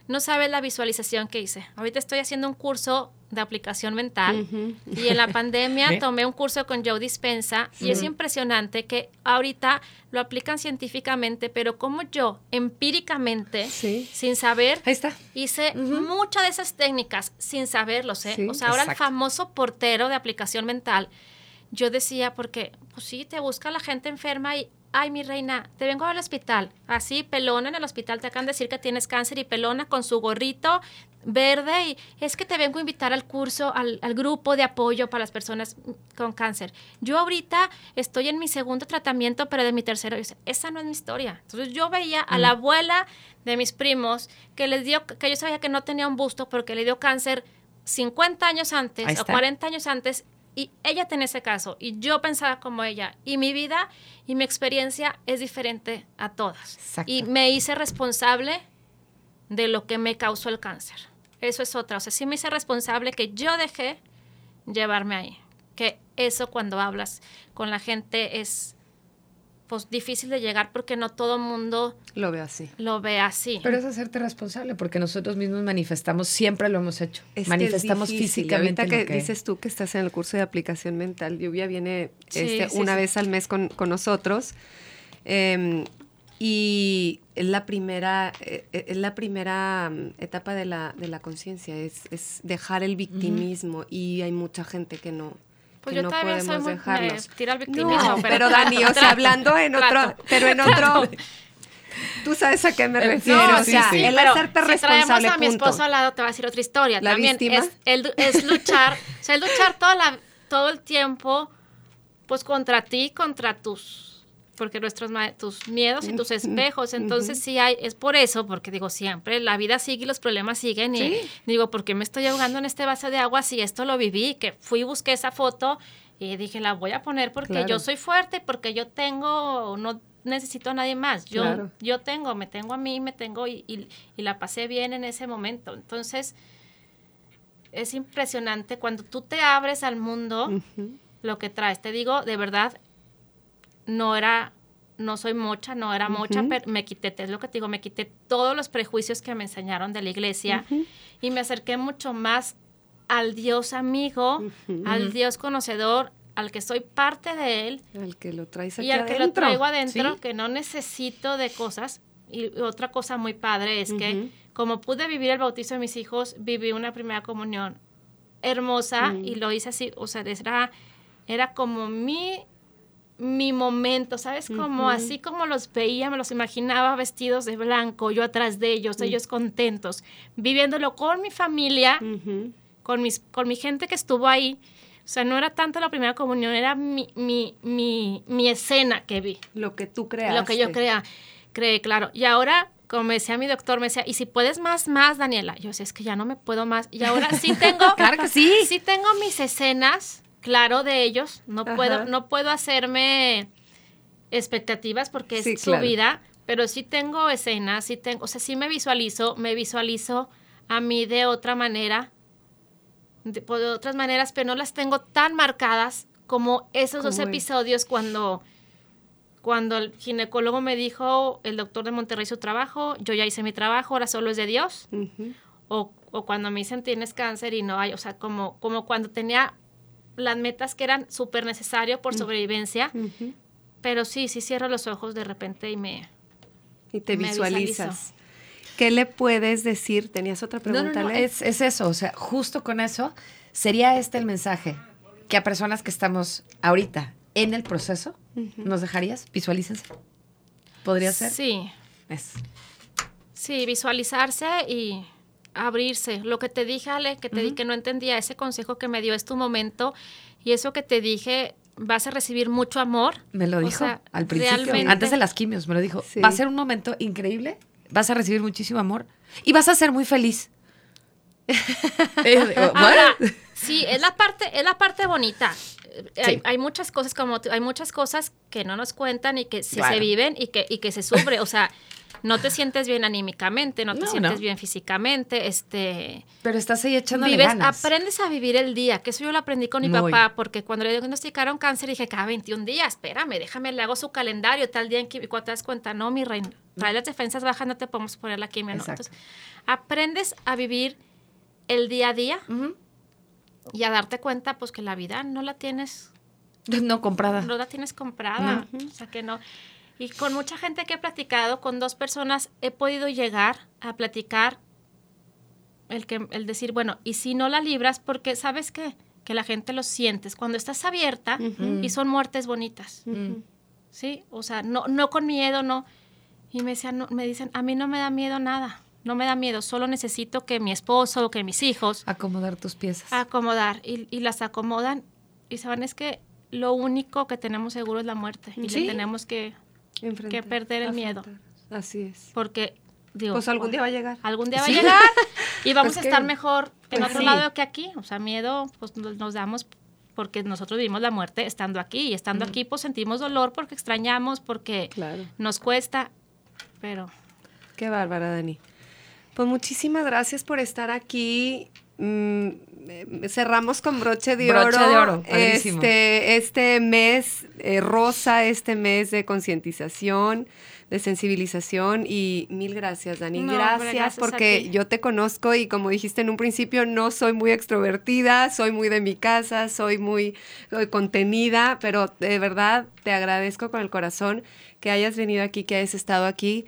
no sabes la visualización que hice. Ahorita estoy haciendo un curso de aplicación mental y en la pandemia tomé un curso con Joe Dispensa y es impresionante que ahorita lo aplican científicamente, pero como yo empíricamente, Sí. sin saber, Ahí está. hice muchas de esas técnicas sin saberlo, ¿eh? Sí, o sea, ahora exacto. el famoso portero de aplicación mental, yo decía, porque, pues sí, te busca la gente enferma y, ay, mi reina, te vengo al hospital, así, pelona en el hospital, te acaban de decir que tienes cáncer y pelona con su gorrito verde y es que te vengo a invitar al curso, al, al grupo de apoyo para las personas con cáncer. Yo ahorita estoy en mi segundo tratamiento, pero de mi tercero, esa no es mi historia. Entonces yo veía a la abuela de mis primos que les dio, que yo sabía que no tenía un busto porque le dio cáncer 50 años antes o está. 40 años antes y ella tenía ese caso y yo pensaba como ella y mi vida y mi experiencia es diferente a todas. Exacto. Y me hice responsable de lo que me causó el cáncer. Eso es otra. O sea, sí me hice responsable que yo dejé llevarme ahí. Que eso cuando hablas con la gente es pues difícil de llegar porque no todo mundo Lo veo así. lo ve así. Pero es hacerte responsable, porque nosotros mismos manifestamos, siempre lo hemos hecho. Es que manifestamos es difícil. físicamente. Ahorita que, que- dices tú que estás en el curso de aplicación mental, Lluvia viene Sí, este, sí, una sí. vez al mes con, con nosotros. em, y es la primera, eh, eh, es la primera mm, etapa de la, de la conciencia, es, es dejar el victimismo. Y hay mucha gente que no. Pues que yo no podemos muy- me dejarlos. tira al victimismo, No, pero- pero, Dani, o sea, hablando en otro, pero en otro, tú sabes a qué me refiero, no, o sí, sea, sí. el pero hacerte si responsable, traemos a mi esposo al lado, te va a decir otra historia. ¿La También víctima? es, el- es luchar, o sea, es luchar toda la, todo el tiempo, pues contra ti, contra tus, porque nuestros tus miedos y tus espejos. Entonces sí hay, es por eso, porque digo siempre, la vida sigue y los problemas siguen y digo, ¿por qué me estoy ahogando en este vaso de agua si esto lo viví? Que fui busqué esa foto y dije, la voy a poner porque Claro. yo soy fuerte, porque yo tengo, no necesito a nadie más. Yo, Claro. yo tengo, me tengo a mí, me tengo y, y- y la pasé bien en ese momento. Entonces, es impresionante cuando tú te abres al mundo lo que traes. Te digo, de verdad, no era, no soy mocha, no era mocha, pero me quité, es lo que te digo, me quité todos los prejuicios que me enseñaron de la iglesia y me acerqué mucho más al Dios amigo, al Dios conocedor, al que soy parte de él Al que lo traes aquí y al que lo traigo adentro, ¿sí? que no necesito de cosas. Y otra cosa muy padre es que como pude vivir el bautizo de mis hijos, viví una primera comunión hermosa y lo hice así, o sea, era, era como mi, mi momento, ¿sabes? Como así como los veía, me los imaginaba vestidos de blanco, yo atrás de ellos, ellos contentos, viviéndolo con mi familia, con, mis, con mi gente que estuvo ahí. O sea, no era tanto la primera comunión, era mi, mi, mi, mi escena que vi, Lo que tú creaste. lo que yo crea, creé, claro. Y ahora, como me decía mi doctor, me decía, y si puedes más, más, Daniela. Yo decía, es que ya no me puedo más. Y ahora sí tengo, Claro que sí. sí tengo mis escenas, claro, de ellos. No Ajá. puedo, no puedo hacerme expectativas porque es su claro. vida, pero sí tengo escenas, sí tengo, o sea, sí me visualizo, me visualizo a mí de otra manera, de, por otras maneras, pero no las tengo tan marcadas como esos dos Como episodios cuando, cuando el ginecólogo me dijo, el doctor de Monterrey su trabajo, yo ya hice mi trabajo, ahora solo es de Dios, o, o cuando me dicen tienes cáncer y no hay, o sea, como, como cuando tenía las metas que eran súper necesarias por sobrevivencia, Ujú. pero sí, sí cierro los ojos de repente y me... Y te Me visualizas. visualizo. ¿Qué le puedes decir? ¿Tenías otra No, no, pregunta? no, es, es eso, o sea, justo con eso sería este el mensaje que a personas que estamos ahorita en el proceso, ¿nos dejarías? Visualícense. ¿Podría ser? Sí, Es. sí, visualizarse y abrirse. Lo que te dije, Ale, que te di que no entendía, ese consejo que me dio es tu momento y eso que te dije, vas a recibir mucho amor. Me lo O dijo sea, al principio, realmente- antes de las quimios, me lo dijo. Sí. Va a ser un momento increíble, vas a recibir muchísimo amor y vas a ser muy feliz. Ahora, sí, es la parte, es la parte bonita. Eh, Sí. Hay, hay muchas cosas como hay muchas cosas que no nos cuentan y que sí se viven y que, y que se sufre. O sea, no te sientes bien anímicamente, no te No, sientes no. bien físicamente, este Pero estás ahí echándole vives, ganas. aprendes a vivir el día, que eso yo lo aprendí con mi Muy. papá, porque cuando le diagnosticaron cáncer dije, cada 21 días, espérame, déjame, le hago su calendario, tal día en que y cuando te das cuenta, no, mi reina, trae las defensas bajas, no te podemos poner la quimio. Entonces, aprendes a vivir el día a día y a darte cuenta, pues, que la vida no la tienes No comprada. no la tienes comprada. O sea que no. Y con mucha gente que he platicado, con dos personas, he podido llegar a platicar el, que, el decir, bueno, y si no la libras, porque sabes qué? Que la gente lo sientes. Cuando estás abierta y son muertes bonitas. ¿Sí? O sea, no, no con miedo, no. Y me, decían, no- me dicen, a mí no me da miedo nada. No me da miedo, solo necesito que mi esposo o que mis hijos Acomodar tus piezas. acomodar y, y las acomodan y saben es que lo único que tenemos seguro es la muerte y Sí. le tenemos que que perder el miedo. Así es. porque digo Pues algún día va a llegar. algún día va Sí. a llegar y vamos Pues a que- estar mejor en pues otro sí. lado que aquí o sea miedo pues nos, nos damos porque nosotros vivimos la muerte estando aquí y estando aquí pues sentimos dolor porque extrañamos porque Claro. nos cuesta pero Qué bárbara, Dani. Pues muchísimas gracias por estar aquí. mm, eh, cerramos con broche de Broche oro. de oro. Este, este mes eh, rosa, este mes de concientización, de sensibilización y mil gracias, Dani. No, gracias, hombre, gracias a porque yo te conozco y como dijiste en un principio, no soy muy extrovertida, soy muy de mi casa, soy muy soy contenida, pero de verdad te agradezco con el corazón que hayas venido aquí, que hayas estado aquí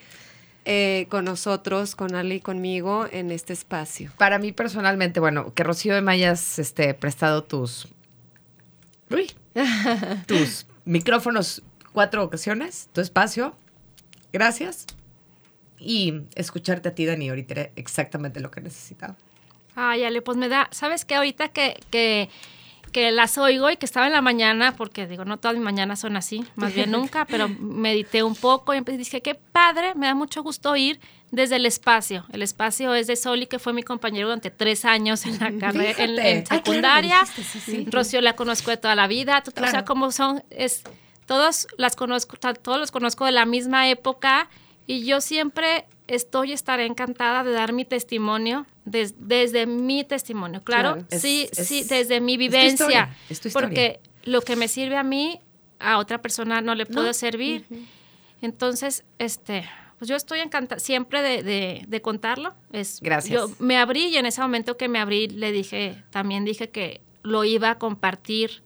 eh, con nosotros, con Ale y conmigo en este espacio. Para mí personalmente, bueno, que Rocío me hayas este, prestado tus. Uy, tus micrófonos cuatro ocasiones, tu espacio. Gracias. Y escucharte a ti, Dani, ahorita era exactamente lo que necesitaba. Ay, Ale, pues me da, ¿sabes qué? Ahorita que, que, que las oigo y que estaba en la mañana, porque digo, no todas mis mañanas son así, más bien nunca, pero medité un poco y dije, qué padre, me da mucho gusto ir desde el espacio. El espacio es de Soli, que fue mi compañero durante tres años en la carrera, en, en Ay, claro, secundaria. me dijiste, sí, sí. Rocío la conozco de toda la vida, tú- o sea, Claro. como son, es, todos las conozco, todos los conozco de la misma época y yo siempre estoy, estaré encantada de dar mi testimonio des- desde mi testimonio, claro, Claro. Es- sí, es- sí, desde mi es tu vivencia, historia, es tu historia. porque lo que me sirve a mí, a otra persona no le puede servir. Entonces, este, pues yo estoy encantada siempre de, de- de contarlo. Es, Gracias. Yo me abrí y en ese momento que me abrí le dije, también dije que lo iba a compartir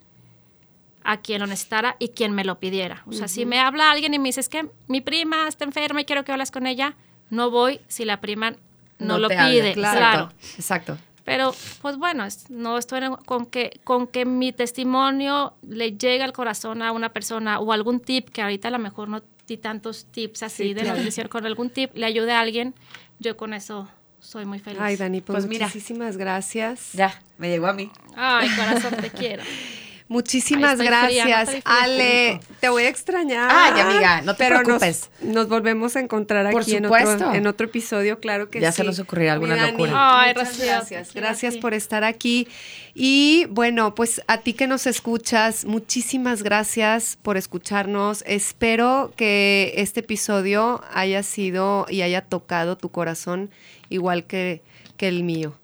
a quien lo necesitara y quien me lo pidiera. O sea, si me habla alguien y me dice, es que mi prima está enferma y quiero que hables con ella, no voy si la prima no, lo pide. Claro. claro. Exacto. Pero, pues bueno, no estoy en- con que, con que mi testimonio le llegue al corazón a una persona o algún tip, que ahorita a lo mejor no di tantos tips así Sí, de la claro. con algún tip le ayude a alguien, yo con eso soy muy feliz. Ay, Dani, pues, Pues mira. muchísimas gracias. Ya, me llegó a mí. Ay, corazón, te quiero. Muchísimas Ay, estoy fría, gracias. no Ale, te voy a extrañar. Ay, amiga, no te pero nos- preocupes. Nos, volvemos a encontrar Por aquí en supuesto. otro, en otro episodio, claro que Ya sí. se nos ocurrirá alguna Dani, locura. Ay, muchas Rocío, gracias. Gracias ti. por estar aquí. Y bueno, pues a ti que nos escuchas, muchísimas gracias por escucharnos. Espero que este episodio haya sido y haya tocado tu corazón igual que, que el mío.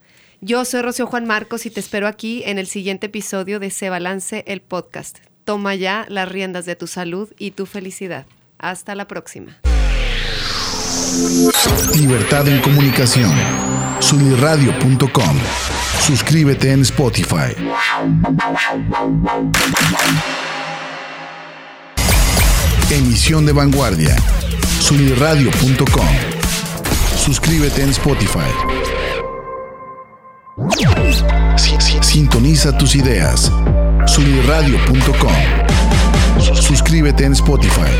Yo soy Rocío Juan Marcos y te espero aquí en el siguiente episodio de Se Balance el Podcast. Toma ya las riendas de tu salud y tu felicidad. Hasta la próxima. Libertad en comunicación. Sunirradio.com. Suscríbete en Spotify. Emisión de vanguardia. Sunirradio.com. Suscríbete en Spotify. Si- si- Sintoniza tus ideas. Sunirradio.com. Suscríbete en Spotify.